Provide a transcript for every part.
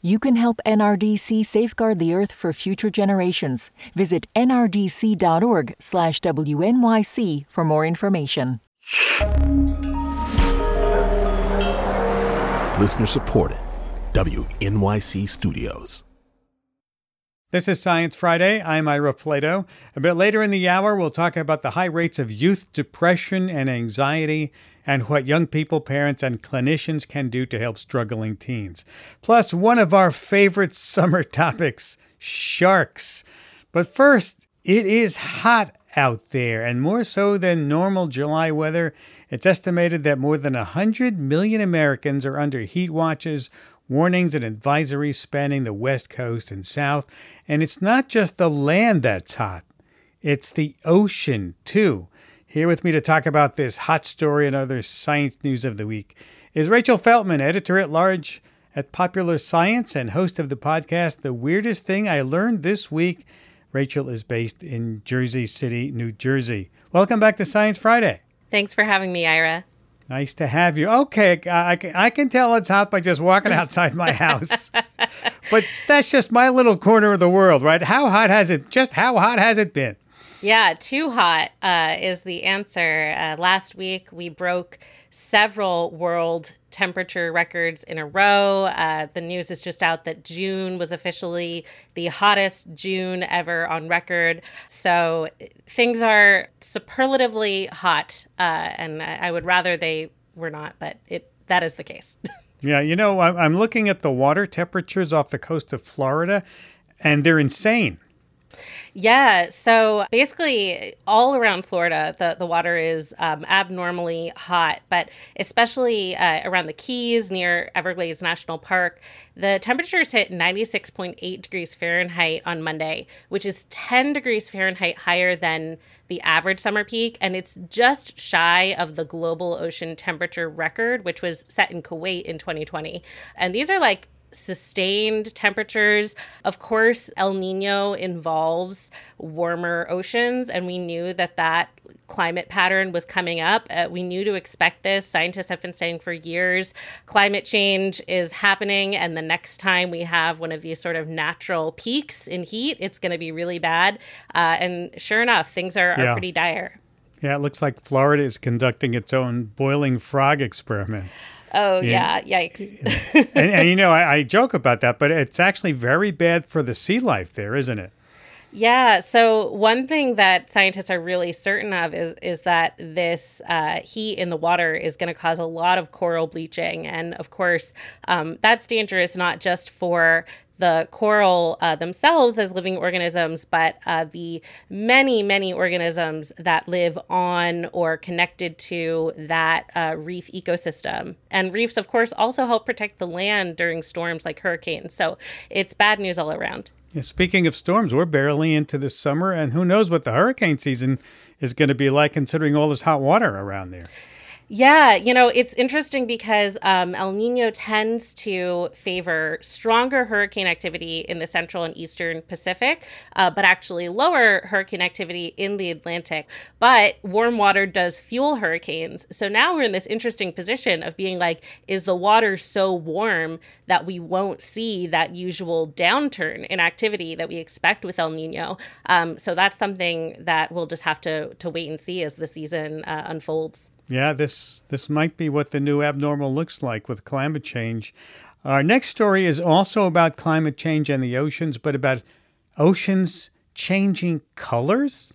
You can help NRDC safeguard the earth for future generations. Visit nrdc.org/wnyc for more information. Listener supported. WNYC Studios. This is Science Friday. I'm Ira Flatow. A bit later in the hour, we'll talk about the high rates of youth depression and anxiety and what young people, parents, and clinicians can do to help struggling teens. Plus, one of our favorite summer topics sharks. But first, it is hot out there, and more so than normal July weather. It's estimated that more than 100 million Americans are under heat watches, warnings, and advisories spanning the West Coast and South. And it's not just the land that's hot, it's the ocean, too. Here with me to talk about this hot story and other science news of the week is Rachel Feltman, editor at large at Popular Science and host of the podcast The Weirdest Thing I Learned This Week. Rachel is based in Jersey City, New Jersey. Welcome back to Science Friday. Thanks for having me, Ira. Nice to have you. Okay, I, I can tell it's hot by just walking outside my house. but that's just my little corner of the world, right? How hot has it, just how hot has it been? Yeah, too hot uh, is the answer. Uh, last week, we broke several world temperature records in a row. Uh, the news is just out that June was officially the hottest June ever on record. So things are superlatively hot, uh, and I would rather they were not, but it that is the case. yeah, you know, I'm looking at the water temperatures off the coast of Florida, and they're insane. Yeah. So basically, all around Florida, the, the water is um, abnormally hot, but especially uh, around the Keys near Everglades National Park, the temperatures hit 96.8 degrees Fahrenheit on Monday, which is 10 degrees Fahrenheit higher than the average summer peak. And it's just shy of the global ocean temperature record, which was set in Kuwait in 2020. And these are like sustained temperatures. Of course, El Nino involves warmer oceans, and we knew that that climate pattern was coming up. Uh, we knew to expect this. Scientists have been saying for years climate change is happening, and the next time we have one of these sort of natural peaks in heat, it's going to be really bad. Uh, and sure enough, things are, yeah. are pretty dire. Yeah, it looks like Florida is conducting its own boiling frog experiment. Oh yeah, yikes! and, and, you know, I, I joke about that, but it's actually very bad for the sea life there, isn't it? Yeah. So one thing that scientists are really certain of is is that this uh, heat in the water is going to cause a lot of coral bleaching, and of course, um, that's dangerous not just for the coral uh, themselves as living organisms, but uh, the many, many organisms that live on or connected to that uh, reef ecosystem. And reefs, of course, also help protect the land during storms like hurricanes. So it's bad news all around. Speaking of storms, we're barely into the summer, and who knows what the hurricane season is going to be like considering all this hot water around there. Yeah, you know, it's interesting because um, El Nino tends to favor stronger hurricane activity in the central and eastern Pacific, uh, but actually lower hurricane activity in the Atlantic. But warm water does fuel hurricanes. So now we're in this interesting position of being like, is the water so warm that we won't see that usual downturn in activity that we expect with El Nino? Um, so that's something that we'll just have to, to wait and see as the season uh, unfolds. Yeah, this this might be what the new abnormal looks like with climate change. Our next story is also about climate change and the oceans, but about oceans changing colors.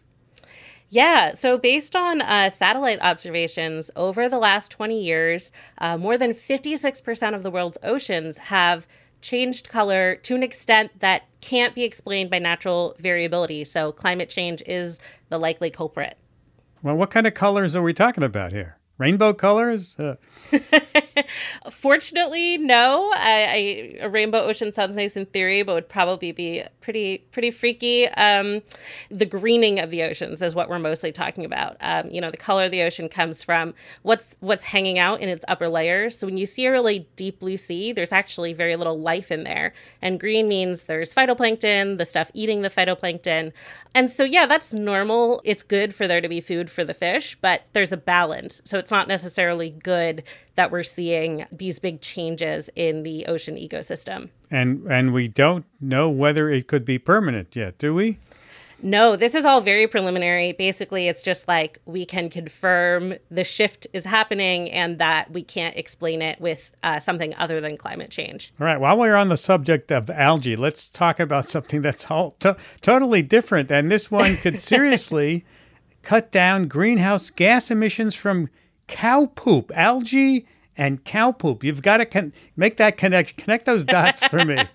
Yeah, so based on uh, satellite observations over the last 20 years, uh, more than 56% of the world's oceans have changed color to an extent that can't be explained by natural variability. So climate change is the likely culprit. Well, what kind of colors are we talking about here? Rainbow colors? Uh. Fortunately, no. I, I, a rainbow ocean sounds nice in theory, but would probably be pretty pretty freaky. Um, the greening of the oceans is what we're mostly talking about. Um, you know, the color of the ocean comes from what's what's hanging out in its upper layers. So when you see a really deep blue sea, there's actually very little life in there. And green means there's phytoplankton, the stuff eating the phytoplankton. And so yeah, that's normal. It's good for there to be food for the fish, but there's a balance. So it's not necessarily good that we're seeing these big changes in the ocean ecosystem. And and we don't know whether it could be permanent yet, do we? No, this is all very preliminary. Basically, it's just like we can confirm the shift is happening and that we can't explain it with uh, something other than climate change. All right. While we're on the subject of algae, let's talk about something that's all to- totally different. And this one could seriously cut down greenhouse gas emissions from cow poop, algae and cow poop. You've got to con- make that connection, connect those dots for me.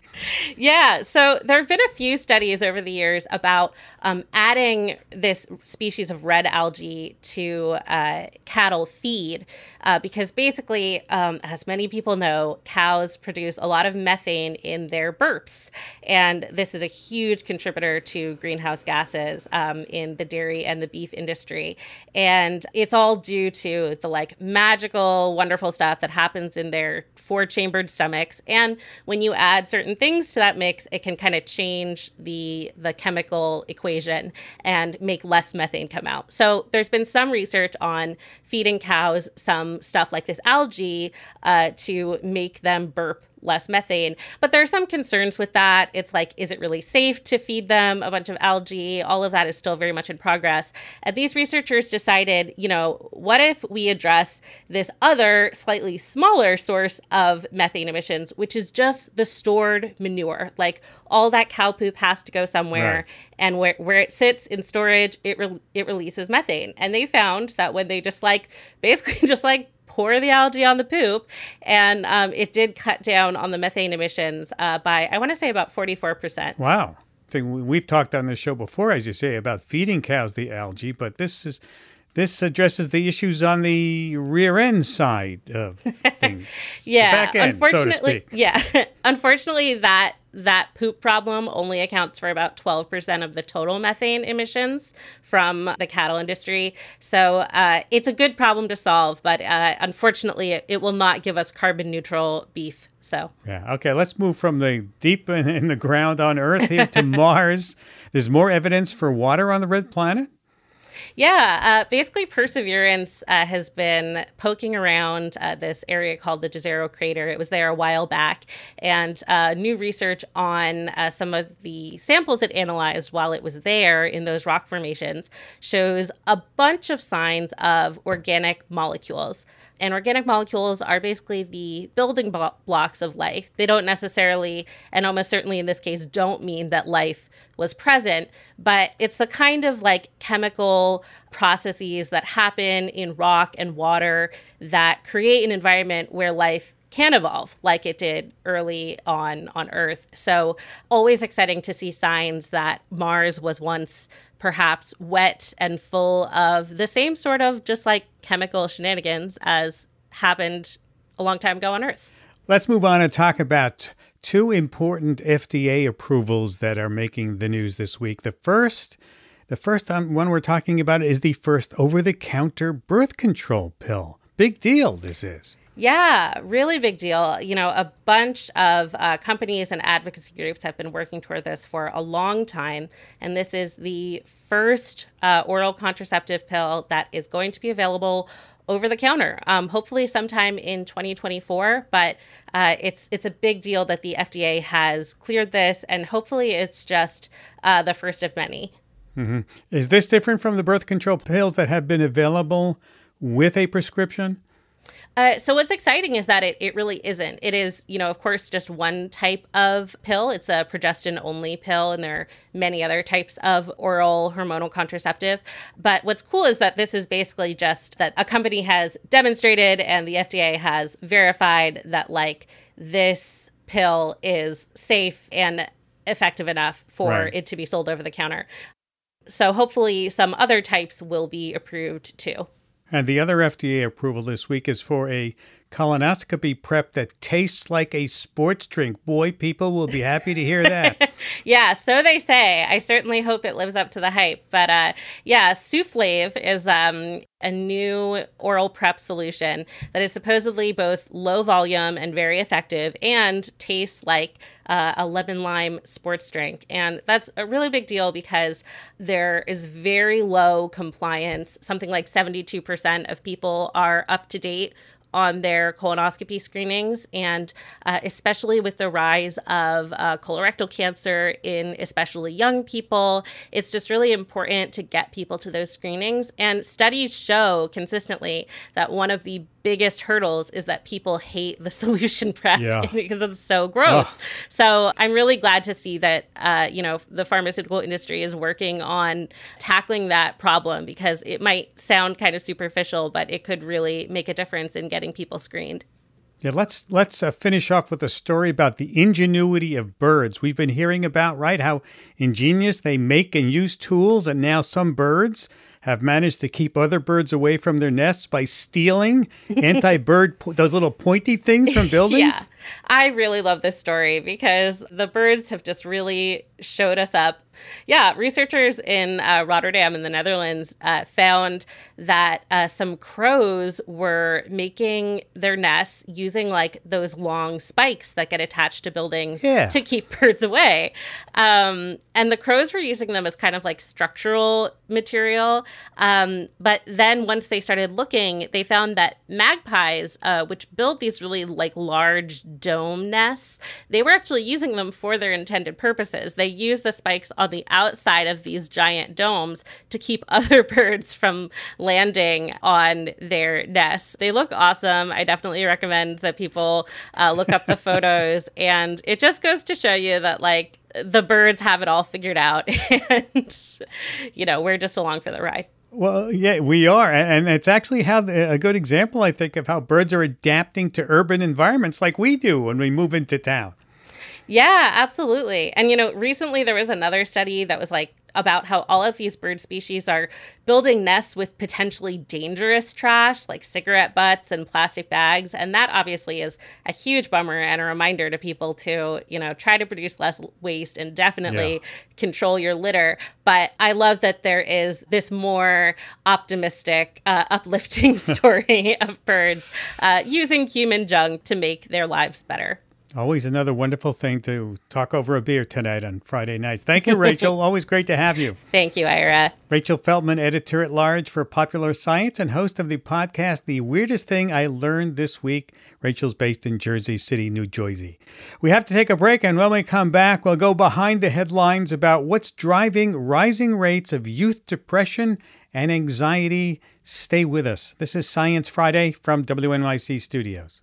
yeah. So there have been a few studies over the years about um, adding this species of red algae to uh, cattle feed uh, because basically, um, as many people know, cows produce a lot of methane in their burps. And this is a huge contributor to greenhouse gases um, in the dairy and the beef industry. And it's all due to the like magical, wonderful stuff that happens in their four chambered stomachs. And when you add certain things to that mix, it can kind of change the the chemical equation and make less methane come out. So there's been some research on feeding cows some stuff like this algae uh, to make them burp less methane. But there are some concerns with that. It's like, is it really safe to feed them a bunch of algae? All of that is still very much in progress. And these researchers decided, you know, what if we address this other, slightly smaller source of methane emissions, which is just the stored manure? Like all that cow poop has to go somewhere. Right. And where, where it sits in storage, it, re- it releases methane. And they found that when they just like, basically just like pour the algae on the poop, and um, it did cut down on the methane emissions uh, by I want to say about forty four percent. Wow. We've talked on this show before, as you say, about feeding cows the algae, but this is this addresses the issues on the rear end side of things. yeah, end, unfortunately, so yeah, unfortunately that that poop problem only accounts for about 12% of the total methane emissions from the cattle industry. So uh, it's a good problem to solve, but uh, unfortunately, it, it, will not give us carbon neutral beef. So, yeah. Okay, let's move from the deep in, in the ground on Earth here to Mars. There's more evidence for water on the red planet? Yeah, uh, basically, Perseverance uh, has been poking around uh, this area called the Jezero Crater. It was there a while back, and uh, new research on uh, some of the samples it analyzed while it was there in those rock formations shows a bunch of signs of organic molecules. And organic molecules are basically the building blo- blocks of life. They don't necessarily, and almost certainly in this case, don't mean that life was present, but it's the kind of like chemical processes that happen in rock and water that create an environment where life can evolve like it did early on on Earth. So, always exciting to see signs that Mars was once perhaps wet and full of the same sort of just like chemical shenanigans as happened a long time ago on Earth. Let's move on and talk about two important FDA approvals that are making the news this week. The first, the first one we're talking about is the first over-the-counter birth control pill. big deal this is. Yeah, really big deal. You know, a bunch of uh, companies and advocacy groups have been working toward this for a long time. And this is the first uh, oral contraceptive pill that is going to be available over the counter, um, hopefully sometime in 2024. But uh, it's it's a big deal that the FDA has cleared this, and hopefully it's just uh, the first of many. Mm-hmm. Is this different from the birth control pills that have been available with a prescription? Uh, so what's exciting is that it, it really isn't. It is, you know, of course, just one type of pill. It's a progestin only pill, and there are many other types of oral hormonal contraceptive. But what's cool is that this is basically just that a company has demonstrated and the FDA has verified that like this pill is safe and effective enough for right. it to be sold over the counter. So hopefully some other types will be approved too. And the other FDA approval this week is for a colonoscopy prep that tastes like a sports drink. Boy, people will be happy to hear that. yeah, so they say. I certainly hope it lives up to the hype. But uh, yeah, Suflave is um, a new oral prep solution that is supposedly both low volume and very effective and tastes like uh, a lemon lime sports drink. And that's a really big deal because there is very low compliance. Something like 72% of people are up to date on their colonoscopy screenings, and uh, especially with the rise of uh, colorectal cancer in especially young people, it's just really important to get people to those screenings. And studies show consistently that one of the biggest hurdles is that people hate the solution prep yeah. because it's so gross. Ugh. So I'm really glad to see that uh, you know the pharmaceutical industry is working on tackling that problem because it might sound kind of superficial, but it could really make a difference in getting people screened. Yeah, let's let's uh, finish off with a story about the ingenuity of birds. We've been hearing about right how ingenious they make and use tools, and now some birds have managed to keep other birds away from their nests by stealing anti-bird those little pointy things from buildings. yeah. I really love this story because the birds have just really showed us up. Yeah, researchers in uh, Rotterdam in the Netherlands uh, found that uh, some crows were making their nests using like those long spikes that get attached to buildings yeah. to keep birds away. Um, and the crows were using them as kind of like structural material. Um, but then once they started looking, they found that magpies, uh, which build these really like large dome nests, they were actually using them for their intended purposes. They use the spikes on the outside of these giant domes to keep other birds from landing on their nests. They look awesome. I definitely recommend that people uh, look up the photos. And it just goes to show you that, like, the birds have it all figured out. and, you know, we're just along for the ride. Well, yeah, we are. And it's actually how a good example, I think, of how birds are adapting to urban environments like we do when we move into town. Yeah, absolutely. And, you know, recently there was another study that was like about how all of these bird species are building nests with potentially dangerous trash like cigarette butts and plastic bags. And that obviously is a huge bummer and a reminder to people to, you know, try to produce less waste and definitely yeah. control your litter. But I love that there is this more optimistic, uh, uplifting story of birds uh, using human junk to make their lives better. Always another wonderful thing to talk over a beer tonight on Friday nights. Thank you, Rachel. Always great to have you. Thank you, Ira. Rachel Feltman, editor at large for Popular Science and host of the podcast The Weirdest Thing I Learned This Week. Rachel's based in Jersey City, New Jersey. We have to take a break, and when we come back, we'll go behind the headlines about what's driving rising rates of youth depression and anxiety. Stay with us. This is Science Friday from WNYC Studios.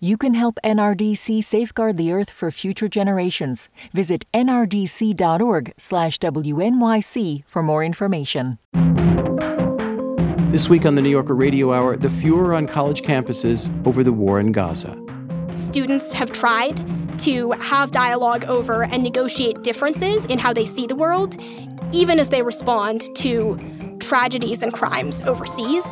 You can help NRDC safeguard the earth for future generations. Visit nrdc.org/wnyc for more information. This week on the New Yorker Radio Hour, the furor on college campuses over the war in Gaza. Students have tried to have dialogue over and negotiate differences in how they see the world, even as they respond to tragedies and crimes overseas.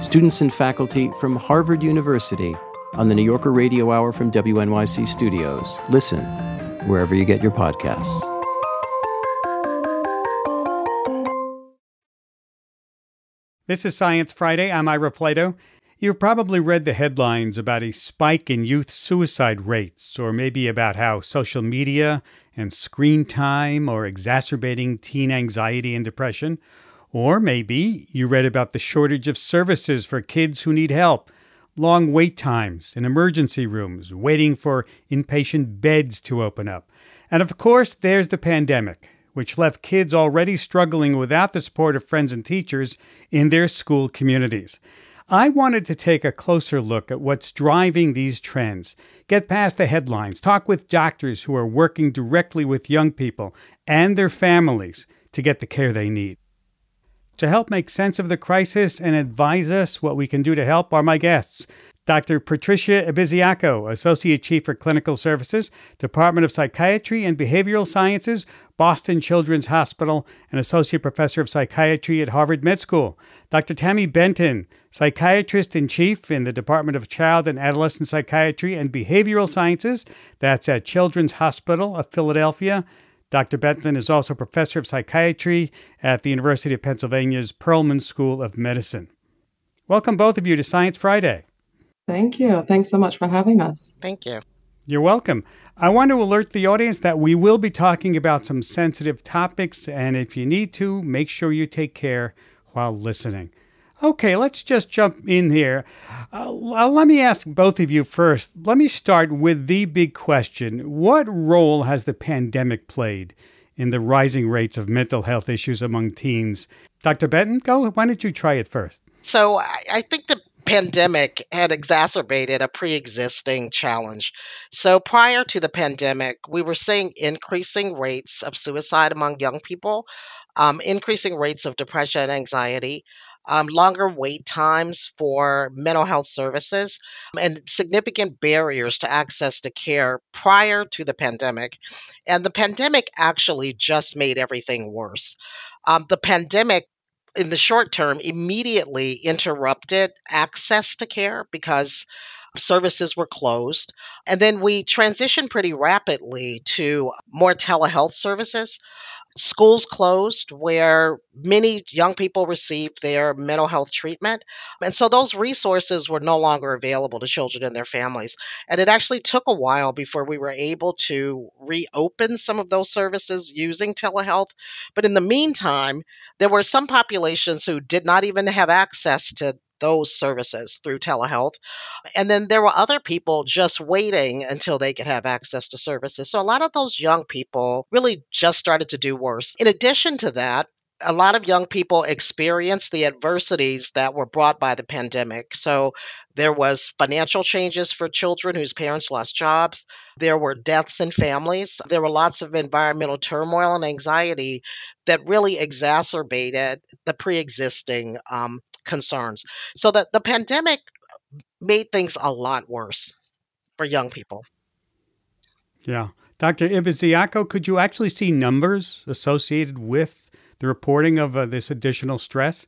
Students and faculty from Harvard University on the New Yorker Radio Hour from WNYC Studios. Listen wherever you get your podcasts. This is Science Friday. I'm Ira Flatow. You've probably read the headlines about a spike in youth suicide rates, or maybe about how social media and screen time are exacerbating teen anxiety and depression. Or maybe you read about the shortage of services for kids who need help, long wait times in emergency rooms, waiting for inpatient beds to open up. And of course, there's the pandemic, which left kids already struggling without the support of friends and teachers in their school communities. I wanted to take a closer look at what's driving these trends, get past the headlines, talk with doctors who are working directly with young people and their families to get the care they need. To help make sense of the crisis and advise us what we can do to help are my guests. Dr. Patricia Ibeziako, Associate Chief for Clinical Services, Department of Psychiatry and Behavioral Sciences, Boston Children's Hospital, and Associate Professor of Psychiatry at Harvard Med School. Dr. Tami Benton, Psychiatrist in Chief in the Department of Child and Adolescent Psychiatry and Behavioral Sciences, that's at Children's Hospital of Philadelphia. Dr. Benton is also Professor of Psychiatry at the University of Pennsylvania's Perelman School of Medicine. Welcome, both of you, to Science Friday. Thank you. Thanks so much for having us. Thank you. You're welcome. I want to alert the audience that we will be talking about some sensitive topics, and if you need to, make sure you take care while listening. Okay, let's just jump in here. Uh, let me ask both of you first. Let me start with the big question What role has the pandemic played in the rising rates of mental health issues among teens? Dr. Benton, go. Why don't you try it first? So I, think the pandemic had exacerbated a pre-existing challenge. So prior to the pandemic, we were seeing increasing rates of suicide among young people, um, increasing rates of depression and anxiety, um, longer wait times for mental health services, and significant barriers to access to care prior to the pandemic. And the pandemic actually just made everything worse. Um, the pandemic in the short term immediately interrupted access to care because services were closed. And then we transitioned pretty rapidly to more telehealth services schools closed where many young people received their mental health treatment. And so those resources were no longer available to children and their families. And it actually took a while before we were able to reopen some of those services using telehealth. But in the meantime, there were some populations who did not even have access to those services through telehealth. And then there were other people just waiting until they could have access to services. So a lot of those young people really just started to do worse. In addition to that, a lot of young people experienced the adversities that were brought by the pandemic. So there was financial changes for children whose parents lost jobs. There were deaths in families. There were lots of environmental turmoil and anxiety that really exacerbated the pre-existing um, concerns. So that the pandemic made things a lot worse for young people. Yeah. Dr. Ibeziako, could you actually see numbers associated with the reporting of uh, this additional stress?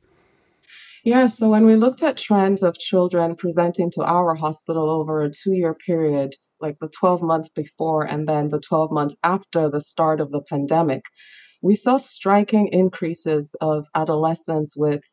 Yeah, so when we looked at trends of children presenting to our hospital over a two year period, like the 12 months before and then the 12 months after the start of the pandemic, we saw striking increases of adolescents with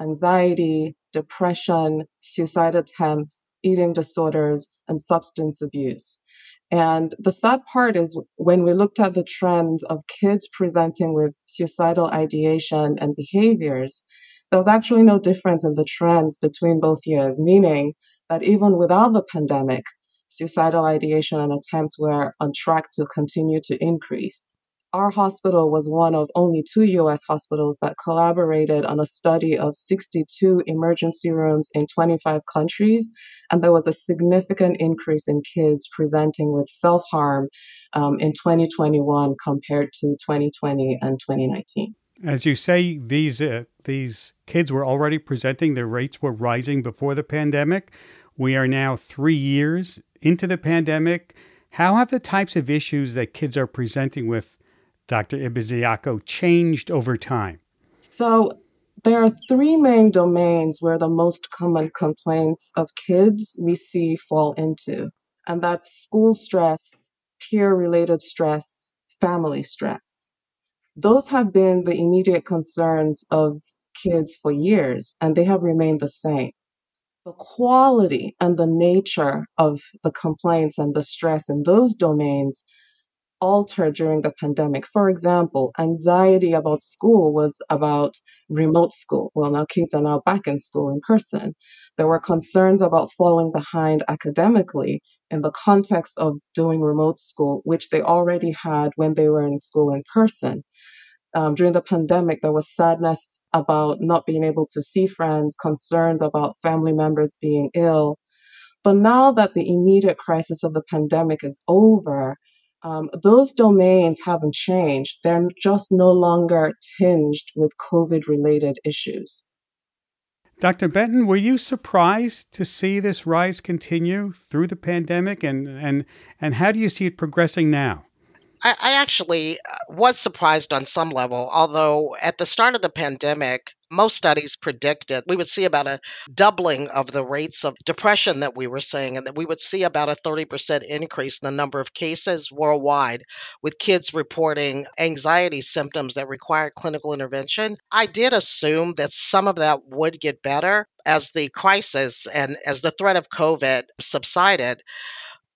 anxiety, depression, suicide attempts, eating disorders, and substance abuse. And the sad part is when we looked at the trends of kids presenting with suicidal ideation and behaviors, there was actually no difference in the trends between both years, meaning that even without the pandemic, suicidal ideation and attempts were on track to continue to increase our hospital was one of only two US hospitals that collaborated on a study of 62 emergency rooms in 25 countries. And there was a significant increase in kids presenting with self harm um, in 2021 compared to 2020 and 2019. As you say, these uh, these kids were already presenting. Their rates were rising before the pandemic. We are now three years into the pandemic. How have the types of issues that kids are presenting with, Dr. Ibeziako, changed over time? So there are three main domains where the most common complaints of kids we see fall into, and that's school stress, peer related stress, family stress. Those have been the immediate concerns of kids for years, and they have remained the same. The quality and the nature of the complaints and the stress in those domains altered during the pandemic. For example, anxiety about school was about remote school. Well, now kids are now back in school in person. There were concerns about falling behind academically in the context of doing remote school, which they already had when they were in school in person. Um, during the pandemic, there was sadness about not being able to see friends, concerns about family members being ill. But now that the immediate crisis of the pandemic is over, um, those domains haven't changed. They're just no longer tinged with COVID related issues. Dr. Benton, were you surprised to see this rise continue through the pandemic and, and, and how do you see it progressing now? I, I actually uh, was surprised on some level, although at the start of the pandemic, most studies predicted we would see about a doubling of the rates of depression that we were seeing, and that we would see about a 30% increase in the number of cases worldwide with kids reporting anxiety symptoms that required clinical intervention. I did assume that some of that would get better as the crisis and as the threat of COVID subsided.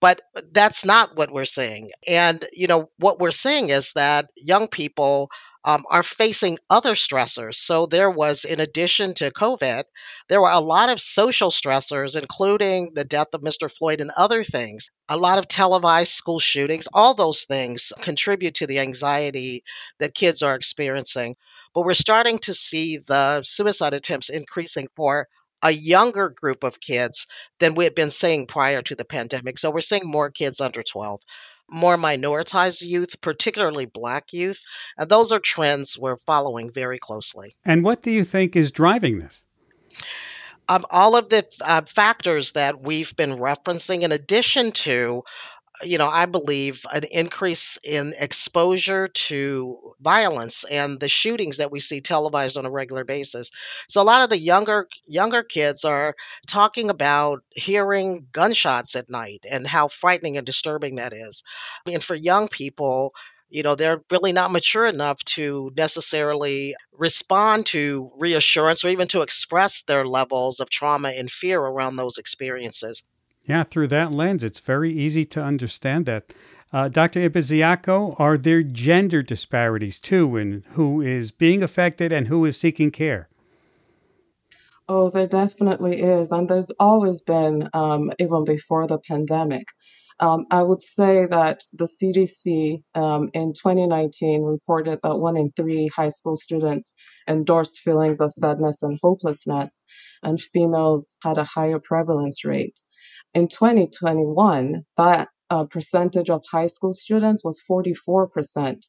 But that's not what we're seeing. And, you know, what we're seeing is that young people um, are facing other stressors. So there was, in addition to COVID, there were a lot of social stressors, including the death of Mr. Floyd and other things. A lot of televised school shootings, all those things contribute to the anxiety that kids are experiencing. But we're starting to see the suicide attempts increasing for a younger group of kids than we had been seeing prior to the pandemic. So we're seeing more kids under 12, more minoritized youth, particularly Black youth. And those are trends we're following very closely. And what do you think is driving this? Um, all of the uh, factors that we've been referencing, in addition to you know, I believe an increase in exposure to violence and the shootings that we see televised on a regular basis. So a lot of the younger younger kids are talking about hearing gunshots at night and how frightening and disturbing that is. And for young people, you know, they're really not mature enough to necessarily respond to reassurance or even to express their levels of trauma and fear around those experiences. Yeah, through that lens, it's very easy to understand that. Uh, Dr. Ibeziako, are there gender disparities too in who is being affected and who is seeking care? Oh, there definitely is. And there's always been, um, even before the pandemic. Um, I would say that the CDC um, in 2019 reported that one in three high school students endorsed feelings of sadness and hopelessness, and females had a higher prevalence rate. In 2021, that uh, percentage of high school students was 44%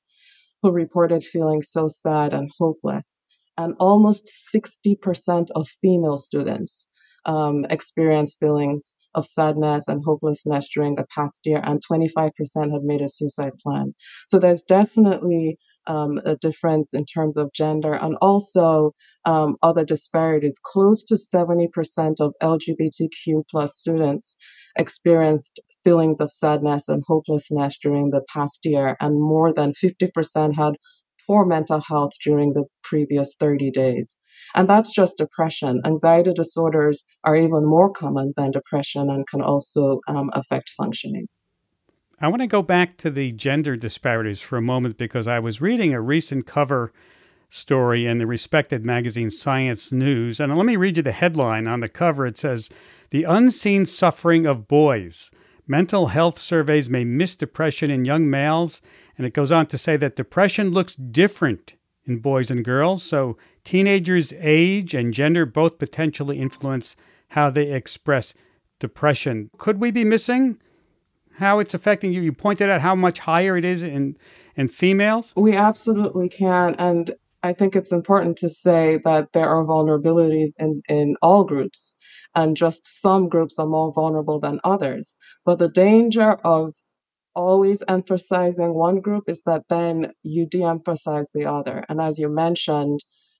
who reported feeling so sad and hopeless. And almost 60% of female students um, experienced feelings of sadness and hopelessness during the past year, and 25% have made a suicide plan. So there's definitely um, a difference in terms of gender and also um, other disparities. Close to 70% of LGBTQ plus students experienced feelings of sadness and hopelessness during the past year, and more than 50% had poor mental health during the previous 30 days. And that's just depression. Anxiety disorders are even more common than depression and can also um, affect functioning. I want to go back to the gender disparities for a moment because I was reading a recent cover story in the respected magazine Science News. And let me read you the headline on the cover. It says, The Unseen Suffering of Boys. Mental health surveys may miss depression in young males. And it goes on to say that depression looks different in boys and girls. So teenagers' age and gender both potentially influence how they express depression. Could we be missing how it's affecting you? You pointed out how much higher it is in in females. We absolutely can, and I think it's important to say that there are vulnerabilities in, in all groups, and just some groups are more vulnerable than others. But the danger of always emphasizing one group is that then you de emphasize the other. And as you mentioned,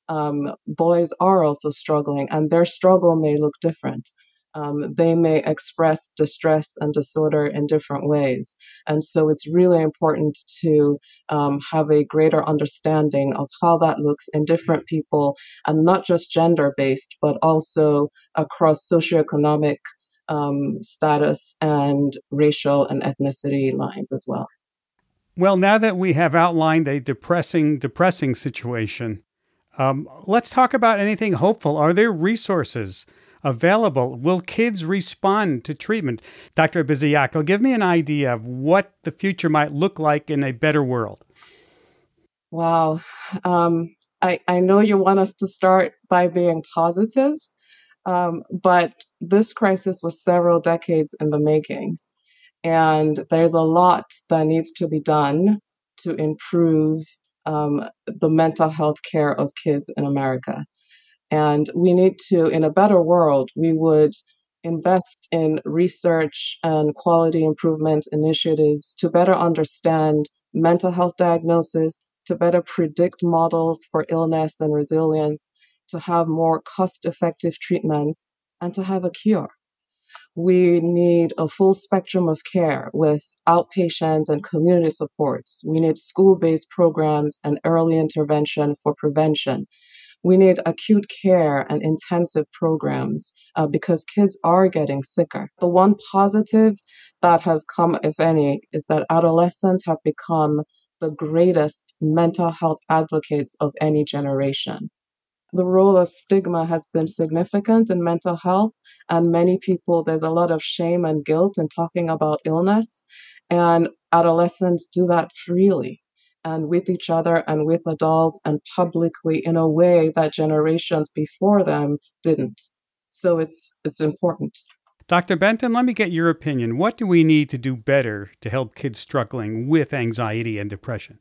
um, boys are also struggling, and their struggle may look different um, they may express distress and disorder in different ways. And so it's really important to um, have a greater understanding of how that looks in different people and not just gender based, but also across socioeconomic um, status and racial and ethnicity lines as well. Well, now that we have outlined a depressing, depressing situation, um, let's talk about anything hopeful. Are there resources available. Will kids respond to treatment? Dr. Ibeziakos, give me an idea of what the future might look like in a better world. Wow. Um, I, I know you want us to start by being positive, um, but this crisis was several decades in the making. And there's a lot that needs to be done to improve um, the mental health care of kids in America. And we need to, in a better world, we would invest in research and quality improvement initiatives to better understand mental health diagnosis, to better predict models for illness and resilience, to have more cost effective treatments, and to have a cure. We need a full spectrum of care with outpatient and community supports. We need school based programs and early intervention for prevention we need acute care and intensive programs uh, because kids are getting sicker. The one positive that has come, if any, is that adolescents have become the greatest mental health advocates of any generation. The role of stigma has been significant in mental health, and many people, there's a lot of shame and guilt in talking about illness, and adolescents do that freely and with each other and with adults and publicly in a way that generations before them didn't. So it's it's important. Dr. Benton, let me get your opinion. What do we need to do better to help kids struggling with anxiety and depression?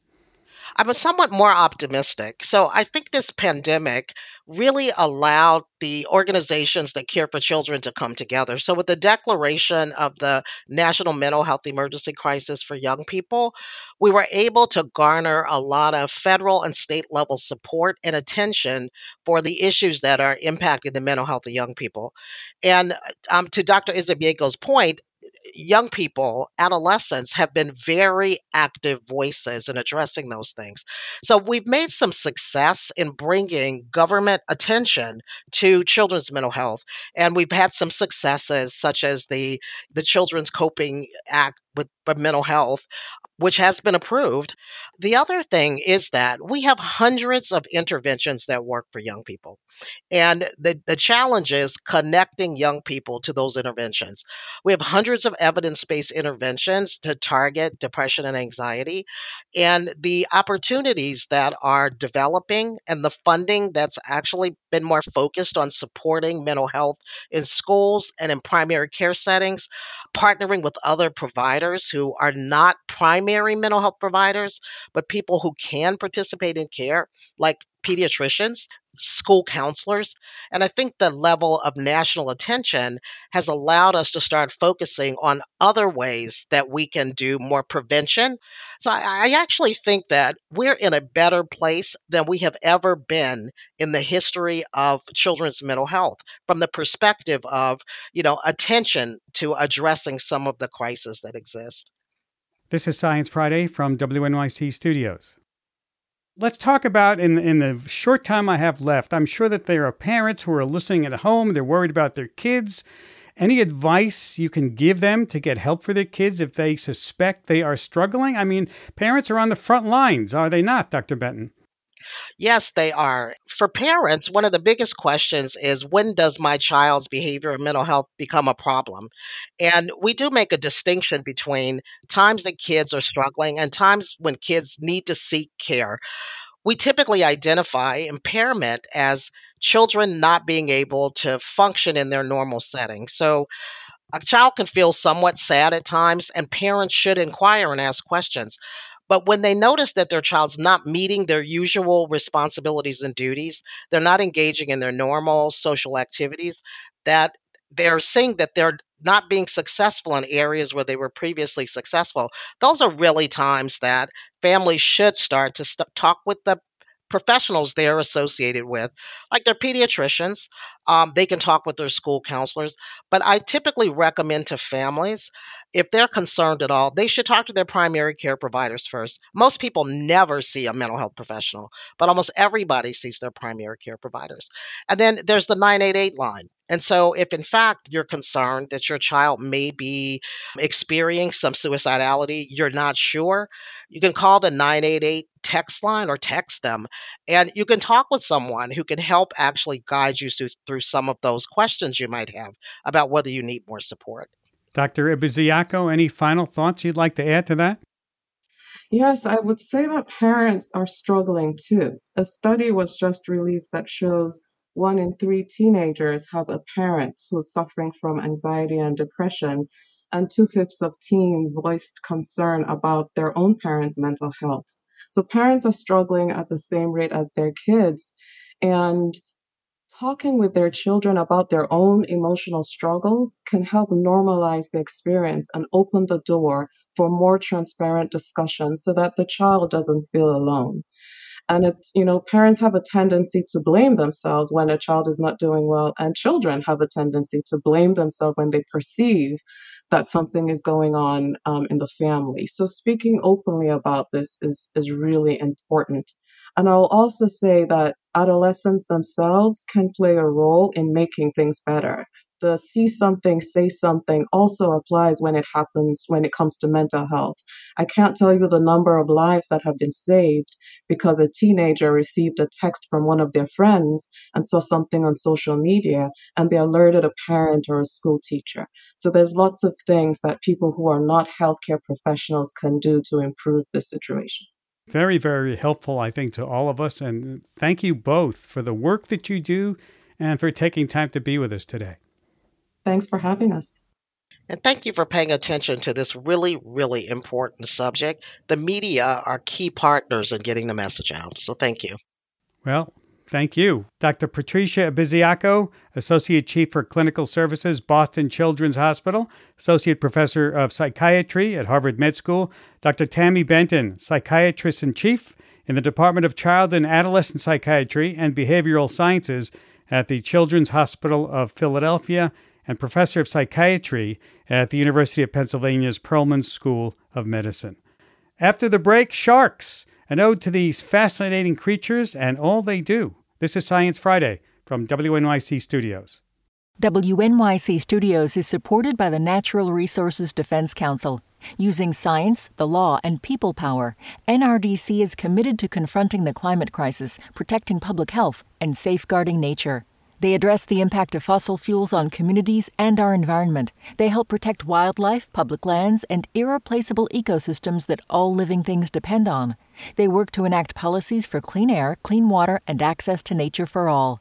I'm somewhat more optimistic. So I think this pandemic really allowed the organizations that care for children to come together. So, with the declaration of the National Mental Health Emergency Crisis for Young People, we were able to garner a lot of federal and state level support and attention for the issues that are impacting the mental health of young people. And um, to Dr. Ibeziako's point, young people, adolescents, have been very active voices in addressing those things. So we've made some success in bringing government attention to children's mental health, and we've had some successes such as the the Children's Coping Act with mental health which has been approved. The other thing is that we have hundreds of interventions that work for young people. And the, the challenge is connecting young people to those interventions. We have hundreds of evidence based interventions to target depression and anxiety. And the opportunities that are developing and the funding that's actually been more focused on supporting mental health in schools and in primary care settings, partnering with other providers who are not primary primary mental health providers, but people who can participate in care, like pediatricians, school counselors. And I think the level of national attention has allowed us to start focusing on other ways that we can do more prevention. So I, I, actually think that we're in a better place than we have ever been in the history of children's mental health from the perspective of, you know, attention to addressing some of the crises that exist. This is Science Friday from WNYC Studios. Let's talk about in in the short time I have left. I'm sure that there are parents who are listening at home. They're worried about their kids. Any advice you can give them to get help for their kids if they suspect they are struggling? I mean, parents are on the front lines, are they not, Dr. Benton? Yes, they are. For parents, one of the biggest questions is when does my child's behavior and mental health become a problem? And we do make a distinction between times that kids are struggling and times when kids need to seek care. We typically identify impairment as children not being able to function in their normal setting. So a child can feel somewhat sad at times, and parents should inquire and ask questions. But when they notice that their child's not meeting their usual responsibilities and duties, they're not engaging in their normal social activities, that they're seeing that they're not being successful in areas where they were previously successful, those are really times that families should start to st- talk with the professionals they're associated with, like their pediatricians. Um, they can talk with their school counselors. But I typically recommend to families, if they're concerned at all, they should talk to their primary care providers first. Most people never see a mental health professional, but almost everybody sees their primary care providers. And then there's the 988 line. And so, if in fact you're concerned that your child may be experiencing some suicidality, you're not sure, you can call the 988 text line or text them, and you can talk with someone who can help actually guide you through, through some of those questions you might have about whether you need more support. Dr. Ibeziako, any final thoughts you'd like to add to that? Yes, I would say that parents are struggling too. A study was just released that shows one in three teenagers have a parent who's suffering from anxiety and depression, and two fifths of teens voiced concern about their own parents' mental health. So parents are struggling at the same rate as their kids. And talking with their children about their own emotional struggles can help normalize the experience and open the door for more transparent discussion so that the child doesn't feel alone. And it's, you know, parents have a tendency to blame themselves when a child is not doing well, and children have a tendency to blame themselves when they perceive that something is going on um, in the family. So speaking openly about this is, is really important. And I'll also say that adolescents themselves can play a role in making things better the see something, say something also applies when it happens, when it comes to mental health. I can't tell you the number of lives that have been saved because a teenager received a text from one of their friends and saw something on social media and they alerted a parent or a school teacher. So there's lots of things that people who are not healthcare professionals can do to improve the situation. Very, very helpful, I think, to all of us. And thank you both for the work that you do and for taking time to be with us today. Thanks for having us. And thank you for paying attention to this really, really important subject. The media are key partners in getting the message out. So thank you. Well, thank you. Dr. Patricia Ibeziako, Associate Chief for Clinical Services, Boston Children's Hospital, Associate Professor of Psychiatry at Harvard Med School. Dr. Tami Benton, Psychiatrist in Chief in the Department of Child and Adolescent Psychiatry and Behavioral Sciences at the Children's Hospital of Philadelphia and professor of psychiatry at the University of Pennsylvania's Perelman School of Medicine. After the break, sharks, an ode to these fascinating creatures and all they do. This is Science Friday from WNYC Studios. WNYC Studios is supported by the Natural Resources Defense Council. Using science, the law, and people power, NRDC is committed to confronting the climate crisis, protecting public health, and safeguarding nature. They address the impact of fossil fuels on communities and our environment. They help protect wildlife, public lands, and irreplaceable ecosystems that all living things depend on. They work to enact policies for clean air, clean water, and access to nature for all.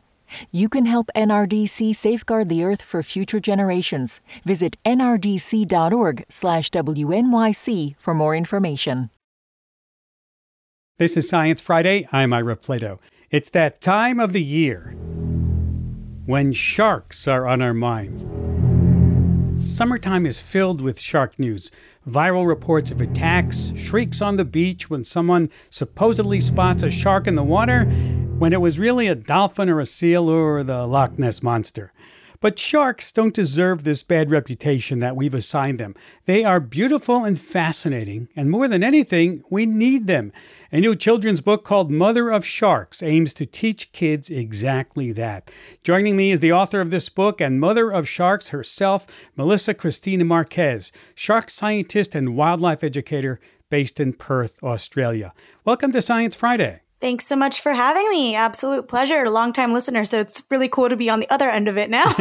You can help NRDC safeguard the earth for future generations. Visit nrdc.org/wnyc for more information. This is Science Friday. I'm Ira Flatow. It's that time of the year when sharks are on our minds. Summertime is filled with shark news. Viral reports of attacks, shrieks on the beach when someone supposedly spots a shark in the water when it was really a dolphin or a seal or the Loch Ness monster. But sharks don't deserve this bad reputation that we've assigned them. They are beautiful and fascinating, and more than anything, we need them. A new children's book called Mother of Sharks aims to teach kids exactly that. Joining me is the author of this book and Mother of Sharks herself, Melissa Christina Marquez, shark scientist and wildlife educator based in Perth, Australia. Welcome to Science Friday. Thanks so much for having me. Absolute pleasure. Long time listener. So it's really cool to be on the other end of it now.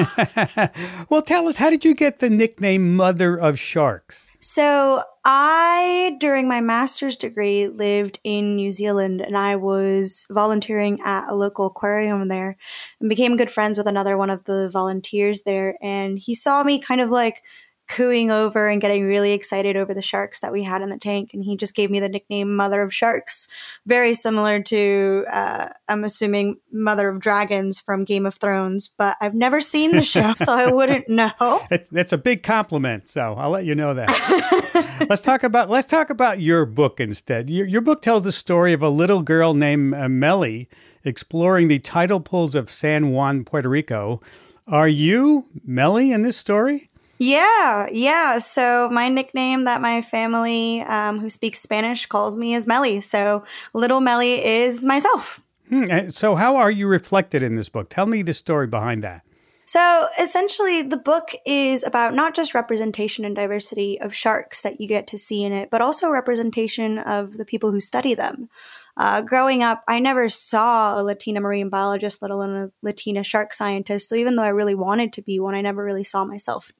well, tell us, how did you get the nickname Mother of Sharks? So I, during my master's degree, lived in New Zealand and I was volunteering at a local aquarium there and became good friends with another one of the volunteers there. And he saw me kind of like cooing over and getting really excited over the sharks that we had in the tank. And he just gave me the nickname Mother of Sharks, very similar to, uh, I'm assuming, Mother of Dragons from Game of Thrones. But I've never seen the show, so I wouldn't know. It's, it's a big compliment, so I'll let you know that. let's talk about let's talk about your book instead. Your, your book tells the story of a little girl named uh, Melly exploring the tidal pools of San Juan, Puerto Rico. Are you Melly in this story? Yeah, yeah. So my nickname that my family, um, who speaks Spanish, calls me is Melly. So little Melly is myself. Hmm. So how are you reflected in this book? Tell me the story behind that. So essentially, the book is about not just representation and diversity of sharks that you get to see in it, but also representation of the people who study them. Uh, growing up, I never saw a Latina marine biologist, let alone a Latina shark scientist. So even though I really wanted to be one, I never really saw myself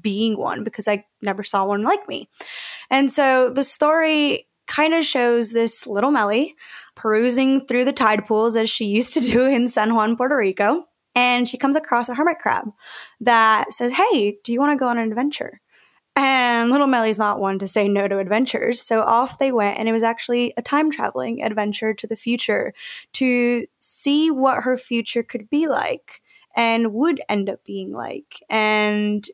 being one because I never saw one like me. And so the story kind of shows this little Melly perusing through the tide pools as she used to do in San Juan, Puerto Rico. And she comes across a hermit crab that says, Hey, do you want to go on an adventure? And little Melly's not one to say no to adventures. So off they went, and it was actually a time traveling adventure to the future to see what her future could be like and would end up being like. And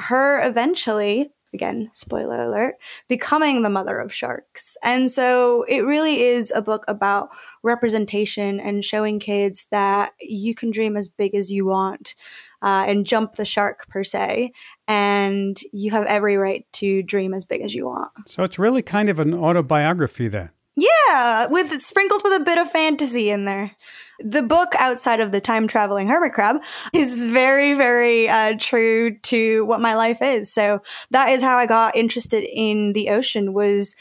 her eventually, again, spoiler alert, becoming the mother of sharks. And so it really is a book about representation and showing kids that you can dream as big as you want. Uh, and jump the shark per se, and you have every right to dream as big as you want. So it's really kind of an autobiography then. Yeah, with sprinkled with a bit of fantasy in there. The book outside of the time traveling hermit crab is very, very uh, true to what my life is. So that is how I got interested in the ocean was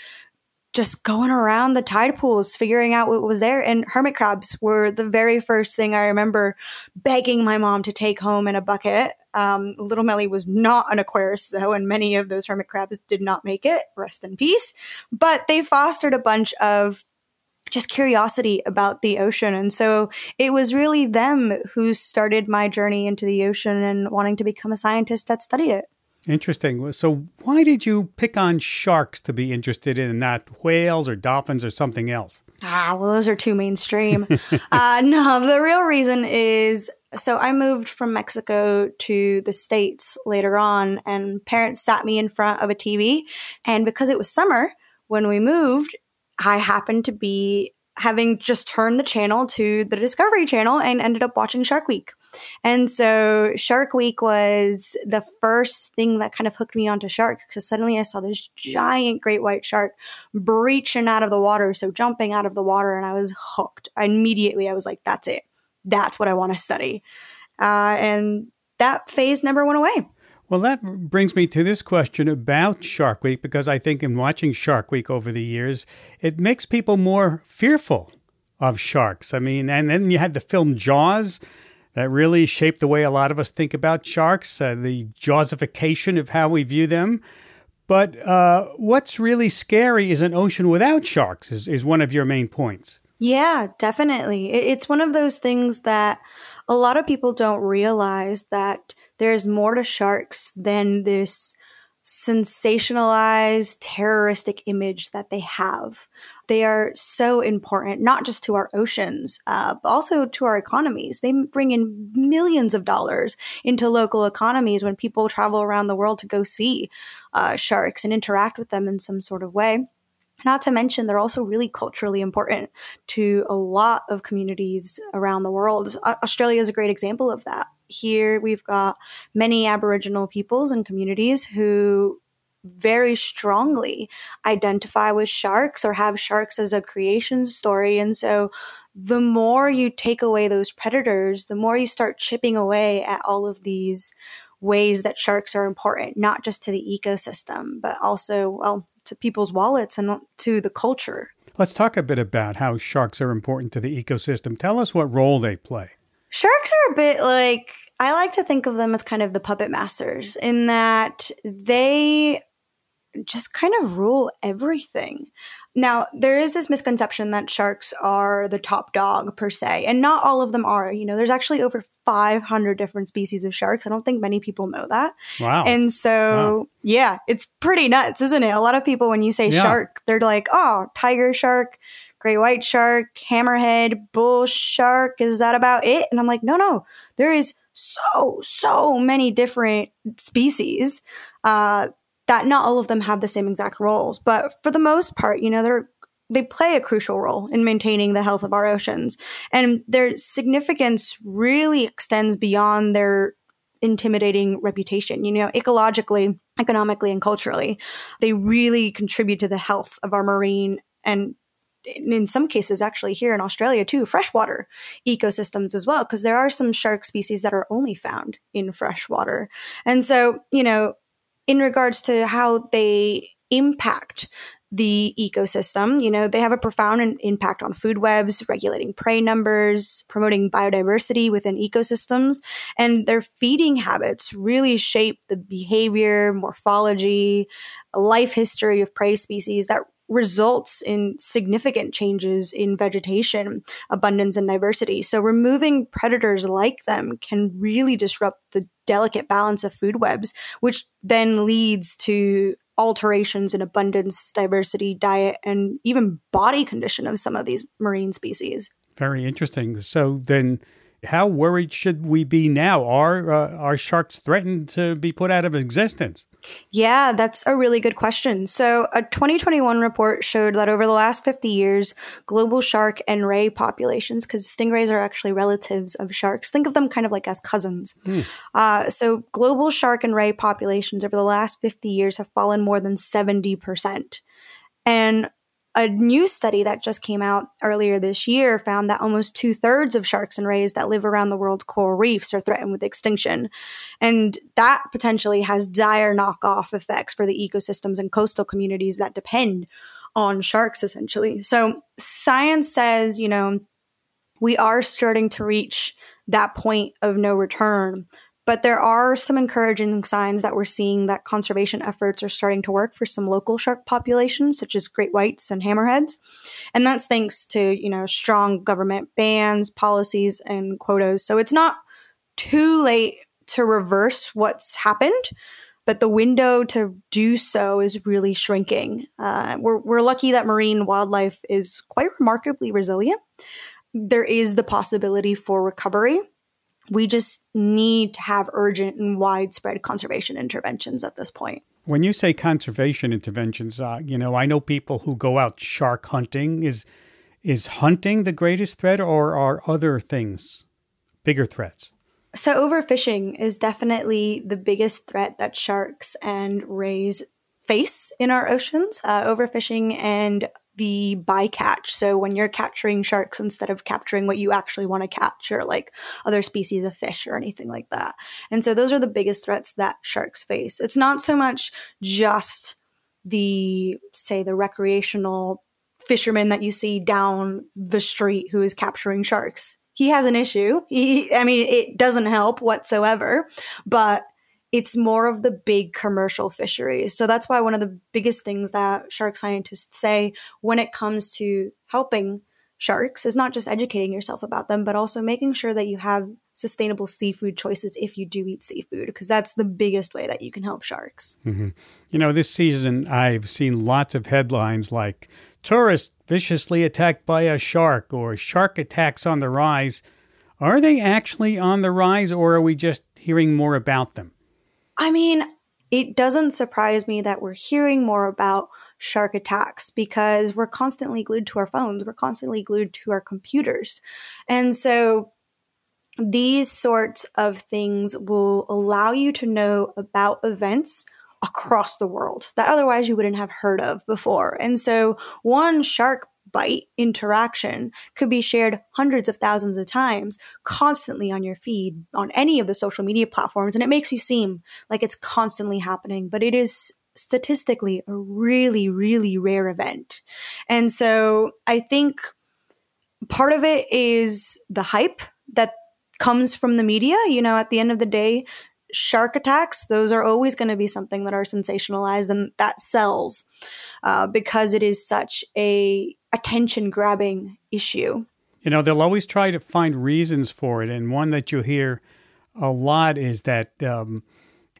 just going around the tide pools, figuring out what was there. And hermit crabs were the very first thing I remember begging my mom to take home in a bucket. Um, Little Melly was not an aquarist though, and many of those hermit crabs did not make it. Rest in peace. But they fostered a bunch of just curiosity about the ocean. And so it was really them who started my journey into the ocean and wanting to become a scientist that studied it. Interesting. So, why did you pick on sharks to be interested in, not whales or dolphins or something else? Ah, well, those are too mainstream. uh, no, the real reason is so I moved from Mexico to the States later on, and parents sat me in front of a TV. And because it was summer when we moved, I happened to be having just turned the channel to the Discovery Channel and ended up watching Shark Week. And so Shark Week was the first thing that kind of hooked me onto sharks because suddenly I saw this giant great white shark breaching out of the water, so jumping out of the water, and I was hooked. I immediately, I was like, that's it. That's what I want to study. Uh, and that phase never went away. Well, that brings me to this question about Shark Week because I think in watching Shark Week over the years, it makes people more fearful of sharks. I mean, and then you had the film Jaws that really shaped the way a lot of us think about sharks, uh, the jawsification of how we view them. But uh, what's really scary is an ocean without sharks, is, is one of your main points. Yeah, definitely. It's one of those things that a lot of people don't realize that there's more to sharks than this sensationalized terroristic image that they have. They are so important, not just to our oceans, uh, but also to our economies. They bring in millions of dollars into local economies when people travel around the world to go see uh, sharks and interact with them in some sort of way. Not to mention, they're also really culturally important to a lot of communities around the world. Australia is a great example of that. Here, we've got many Aboriginal peoples and communities who very strongly identify with sharks or have sharks as a creation story. And so, the more you take away those predators, the more you start chipping away at all of these ways that sharks are important, not just to the ecosystem, but also, well, to people's wallets and to the culture. Let's talk a bit about how sharks are important to the ecosystem. Tell us what role they play. Sharks are a bit like I like to think of them as kind of the puppet masters in that they just kind of rule everything. Now, there is this misconception that sharks are the top dog per se, and not all of them are. You know, there's actually over 500 different species of sharks. I don't think many people know that. Wow. And so, wow. yeah, it's pretty nuts, isn't it? A lot of people, when you say yeah. shark, they're like, oh, tiger shark, great white shark, hammerhead, bull shark. Is that about it? And I'm like, no, no, there is so, so many different species. Uh, that not all of them have the same exact roles, but for the most part, you know, they're they play a crucial role in maintaining the health of our oceans. And their significance really extends beyond their intimidating reputation. You know, ecologically, economically, and culturally, they really contribute to the health of our marine and in some cases actually here in Australia too, freshwater ecosystems as well, because there are some shark species that are only found in freshwater. And so, you know, in regards to how they impact the ecosystem. You know, they have a profound impact on food webs, regulating prey numbers, promoting biodiversity within ecosystems, and their feeding habits really shape the behavior, morphology, life history of prey species that results in significant changes in vegetation abundance and diversity. So removing predators like them can really disrupt the delicate balance of food webs, which then leads to alterations in abundance, diversity, diet, and even body condition of some of these marine species. Very interesting. So then how worried should we be now? Are uh, are sharks threatened to be put out of existence? Yeah, that's a really good question. So, a 2021 report showed that over the last 50 years, global shark and ray populations, because stingrays are actually relatives of sharks, think of them kind of like as cousins. Hmm. Uh, so, global shark and ray populations over the last 50 years have fallen more than 70%. And a new study that just came out earlier this year found that almost two thirds of sharks and rays that live around the world's coral reefs are threatened with extinction. And that potentially has dire knockoff effects for the ecosystems and coastal communities that depend on sharks, essentially. So science says, you know, we are starting to reach that point of no return but there are some encouraging signs that we're seeing that conservation efforts are starting to work for some local shark populations, such as great whites and hammerheads. And that's thanks to, you know, strong government bans, policies, and quotas. So it's not too late to reverse what's happened, but the window to do so is really shrinking. Uh, we're, we're lucky that marine wildlife is quite remarkably resilient. There is the possibility for recovery we just need to have urgent and widespread conservation interventions at this point. When you say conservation interventions, uh, you know, I know people who go out shark hunting. Is is hunting the greatest threat, or are other things bigger threats? So, overfishing is definitely the biggest threat that sharks and rays face in our oceans. Uh, overfishing and the bycatch. So when you're capturing sharks instead of capturing what you actually want to catch or like other species of fish or anything like that. And so those are the biggest threats that sharks face. It's not so much just the say the recreational fisherman that you see down the street who is capturing sharks. He has an issue. He I mean it doesn't help whatsoever, but it's more of the big commercial fisheries. So that's why one of the biggest things that shark scientists say when it comes to helping sharks is not just educating yourself about them, but also making sure that you have sustainable seafood choices if you do eat seafood, because that's the biggest way that you can help sharks. Mm-hmm. You know, this season I've seen lots of headlines like tourist viciously attacked by a shark or shark attacks on the rise. Are they actually on the rise or are we just hearing more about them? I mean, it doesn't surprise me that we're hearing more about shark attacks because we're constantly glued to our phones, we're constantly glued to our computers. And so these sorts of things will allow you to know about events across the world that otherwise you wouldn't have heard of before. And so one shark bite interaction could be shared hundreds of thousands of times constantly on your feed on any of the social media platforms. And it makes you seem like it's constantly happening, but it is statistically a really, really rare event. And so I think part of it is the hype that comes from the media. You know, at the end of the day, shark attacks, those are always going to be something that are sensationalized and that sells uh, because it is such a attention grabbing issue. You know, they'll always try to find reasons for it. And one that you hear a lot is that. Um,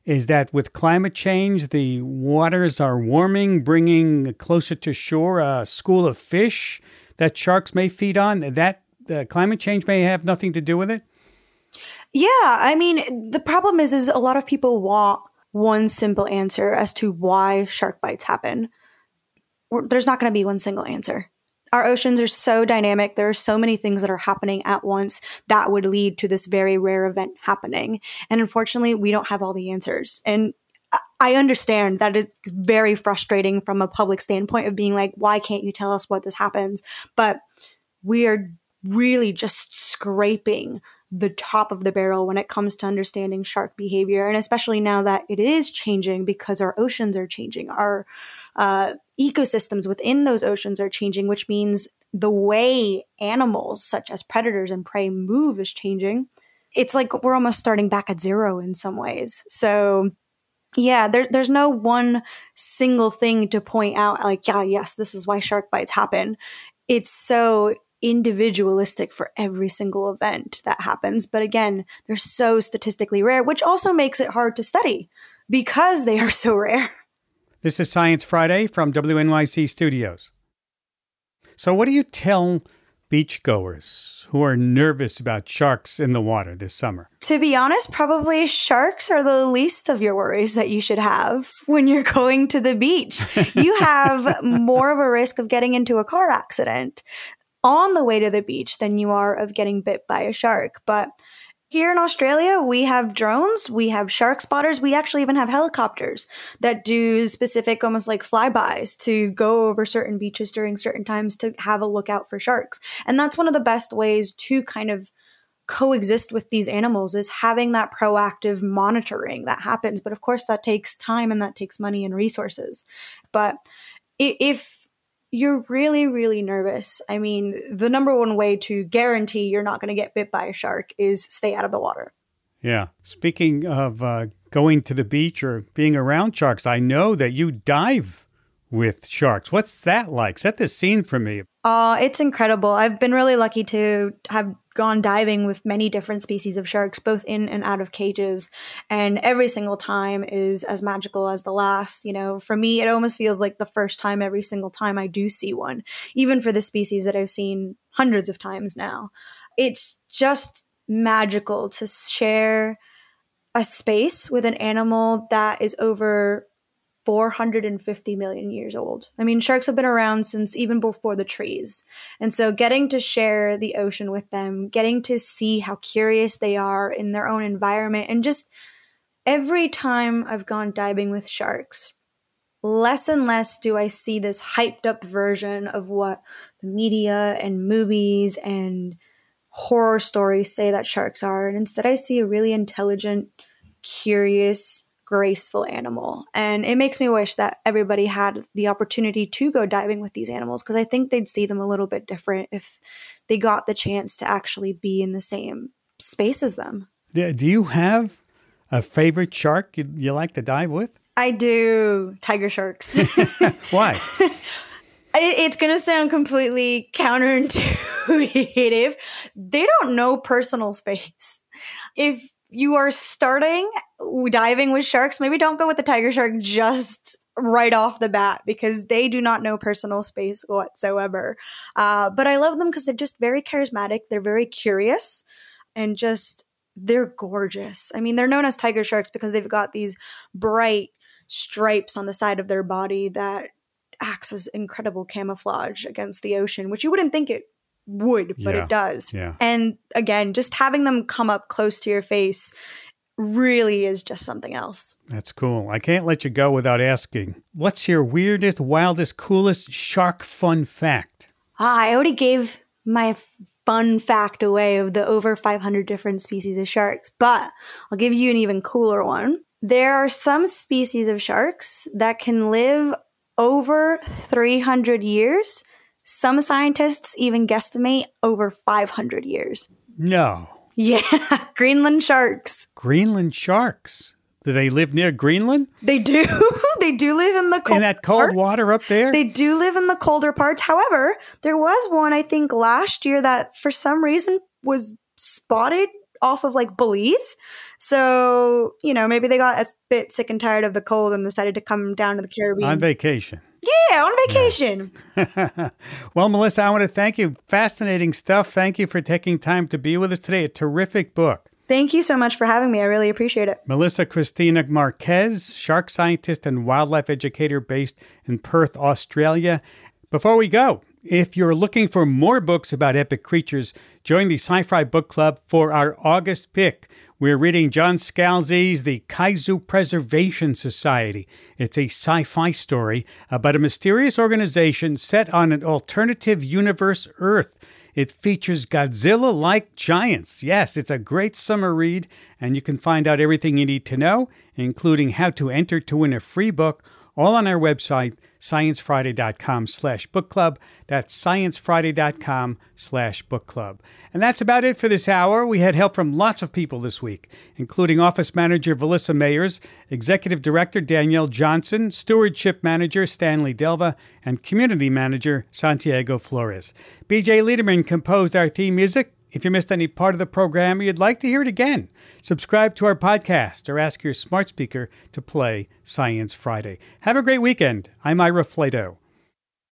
is that with climate change, the waters are warming, bringing closer to shore a school of fish that sharks may feed on. That uh, climate change may have nothing to do with it. Yeah, I mean, the problem is, is a lot of people want one simple answer as to why shark bites happen. There's not going to be one single answer. Our oceans are so dynamic. There are so many things that are happening at once that would lead to this very rare event happening. And unfortunately, we don't have all the answers. And I understand that it's very frustrating from a public standpoint of being like, why can't you tell us what this happens? But we are really just scraping the top of the barrel when it comes to understanding shark behavior. And especially now that it is changing because our oceans are changing, our uh, ecosystems within those oceans are changing, which means the way animals such as predators and prey move is changing. It's like we're almost starting back at zero in some ways. So, yeah, there, there's no one single thing to point out, like, yeah, yes, this is why shark bites happen. It's so individualistic for every single event that happens. But again, they're so statistically rare, which also makes it hard to study because they are so rare. This is Science Friday from WNYC Studios. So, what do you tell beachgoers who are nervous about sharks in the water this summer? To be honest, probably sharks are the least of your worries that you should have when you're going to the beach. you have more of a risk of getting into a car accident on the way to the beach than you are of getting bit by a shark. But here in Australia, we have drones, we have shark spotters, we actually even have helicopters that do specific, almost like flybys to go over certain beaches during certain times to have a lookout for sharks. And that's one of the best ways to kind of coexist with these animals is having that proactive monitoring that happens. But of course, that takes time and that takes money and resources. But if you're really, really nervous. I mean, the number one way to guarantee you're not going to get bit by a shark is stay out of the water. Yeah. Speaking of uh, going to the beach or being around sharks, I know that you dive with sharks. What's that like? Set the scene for me. Uh, it's incredible. I've been really lucky to have gone diving with many different species of sharks, both in and out of cages. And every single time is as magical as the last. You know, for me, it almost feels like the first time every single time I do see one, even for the species that I've seen hundreds of times now. It's just magical to share a space with an animal that is over 450 million years old. I mean, sharks have been around since even before the trees. And so getting to share the ocean with them, getting to see how curious they are in their own environment, and just every time I've gone diving with sharks, less and less do I see this hyped up version of what the media and movies and horror stories say that sharks are. And instead, I see a really intelligent, curious, graceful animal. And it makes me wish that everybody had the opportunity to go diving with these animals because I think they'd see them a little bit different if they got the chance to actually be in the same space as them. Do you have a favorite shark you, you like to dive with? I do. Tiger sharks. Why? it's going to sound completely counterintuitive. They don't know personal space. If you are starting diving with sharks, maybe don't go with the tiger shark just right off the bat because they do not know personal space whatsoever. Uh, but I love them because they're just very charismatic. They're very curious and just they're gorgeous. I mean, they're known as tiger sharks because they've got these bright stripes on the side of their body that acts as incredible camouflage against the ocean, which you wouldn't think it would, but yeah. it does. Yeah. And again, just having them come up close to your face really is just something else. That's cool. I can't let you go without asking what's your weirdest, wildest, coolest shark fun fact? Ah, I already gave my fun fact away of the over 500 different species of sharks, but I'll give you an even cooler one. There are some species of sharks that can live over 300 years some scientists even guesstimate over 500 years. No. Yeah, Greenland sharks. Greenland sharks. Do they live near Greenland? They do. they do live in the cold in that cold parts. water up there. They do live in the colder parts. However, there was one I think last year that for some reason was spotted off of like Belize. So, you know, maybe they got a bit sick and tired of the cold and decided to come down to the Caribbean. on vacation. Yeah, on vacation. well, Melissa, I want to thank you. Fascinating stuff. Thank you for taking time to be with us today. A terrific book. Thank you so much for having me. I really appreciate it. Melissa Christina Marquez, shark scientist and wildlife educator based in Perth, Australia. Before we go, if you're looking for more books about epic creatures, join the Sci Fi Book Club for our August pick. We're reading John Scalzi's The Kaiju Preservation Society. It's a sci fi story about a mysterious organization set on an alternative universe Earth. It features Godzilla like giants. Yes, it's a great summer read, and you can find out everything you need to know, including how to enter to win a free book, all on our website, sciencefriday.com slash book club. That's sciencefriday.com slash book club. And that's about it for this hour. We had help from lots of people this week, including Office Manager Valissa Mayers, Executive Director Danielle Johnson, Stewardship Manager Stanley Delva, and Community Manager Santiago Flores. BJ Leiderman composed our theme music. If you missed any part of the program or you'd like to hear it again, subscribe to our podcast or ask your smart speaker to play Science Friday. Have a great weekend. I'm Ira Flatow.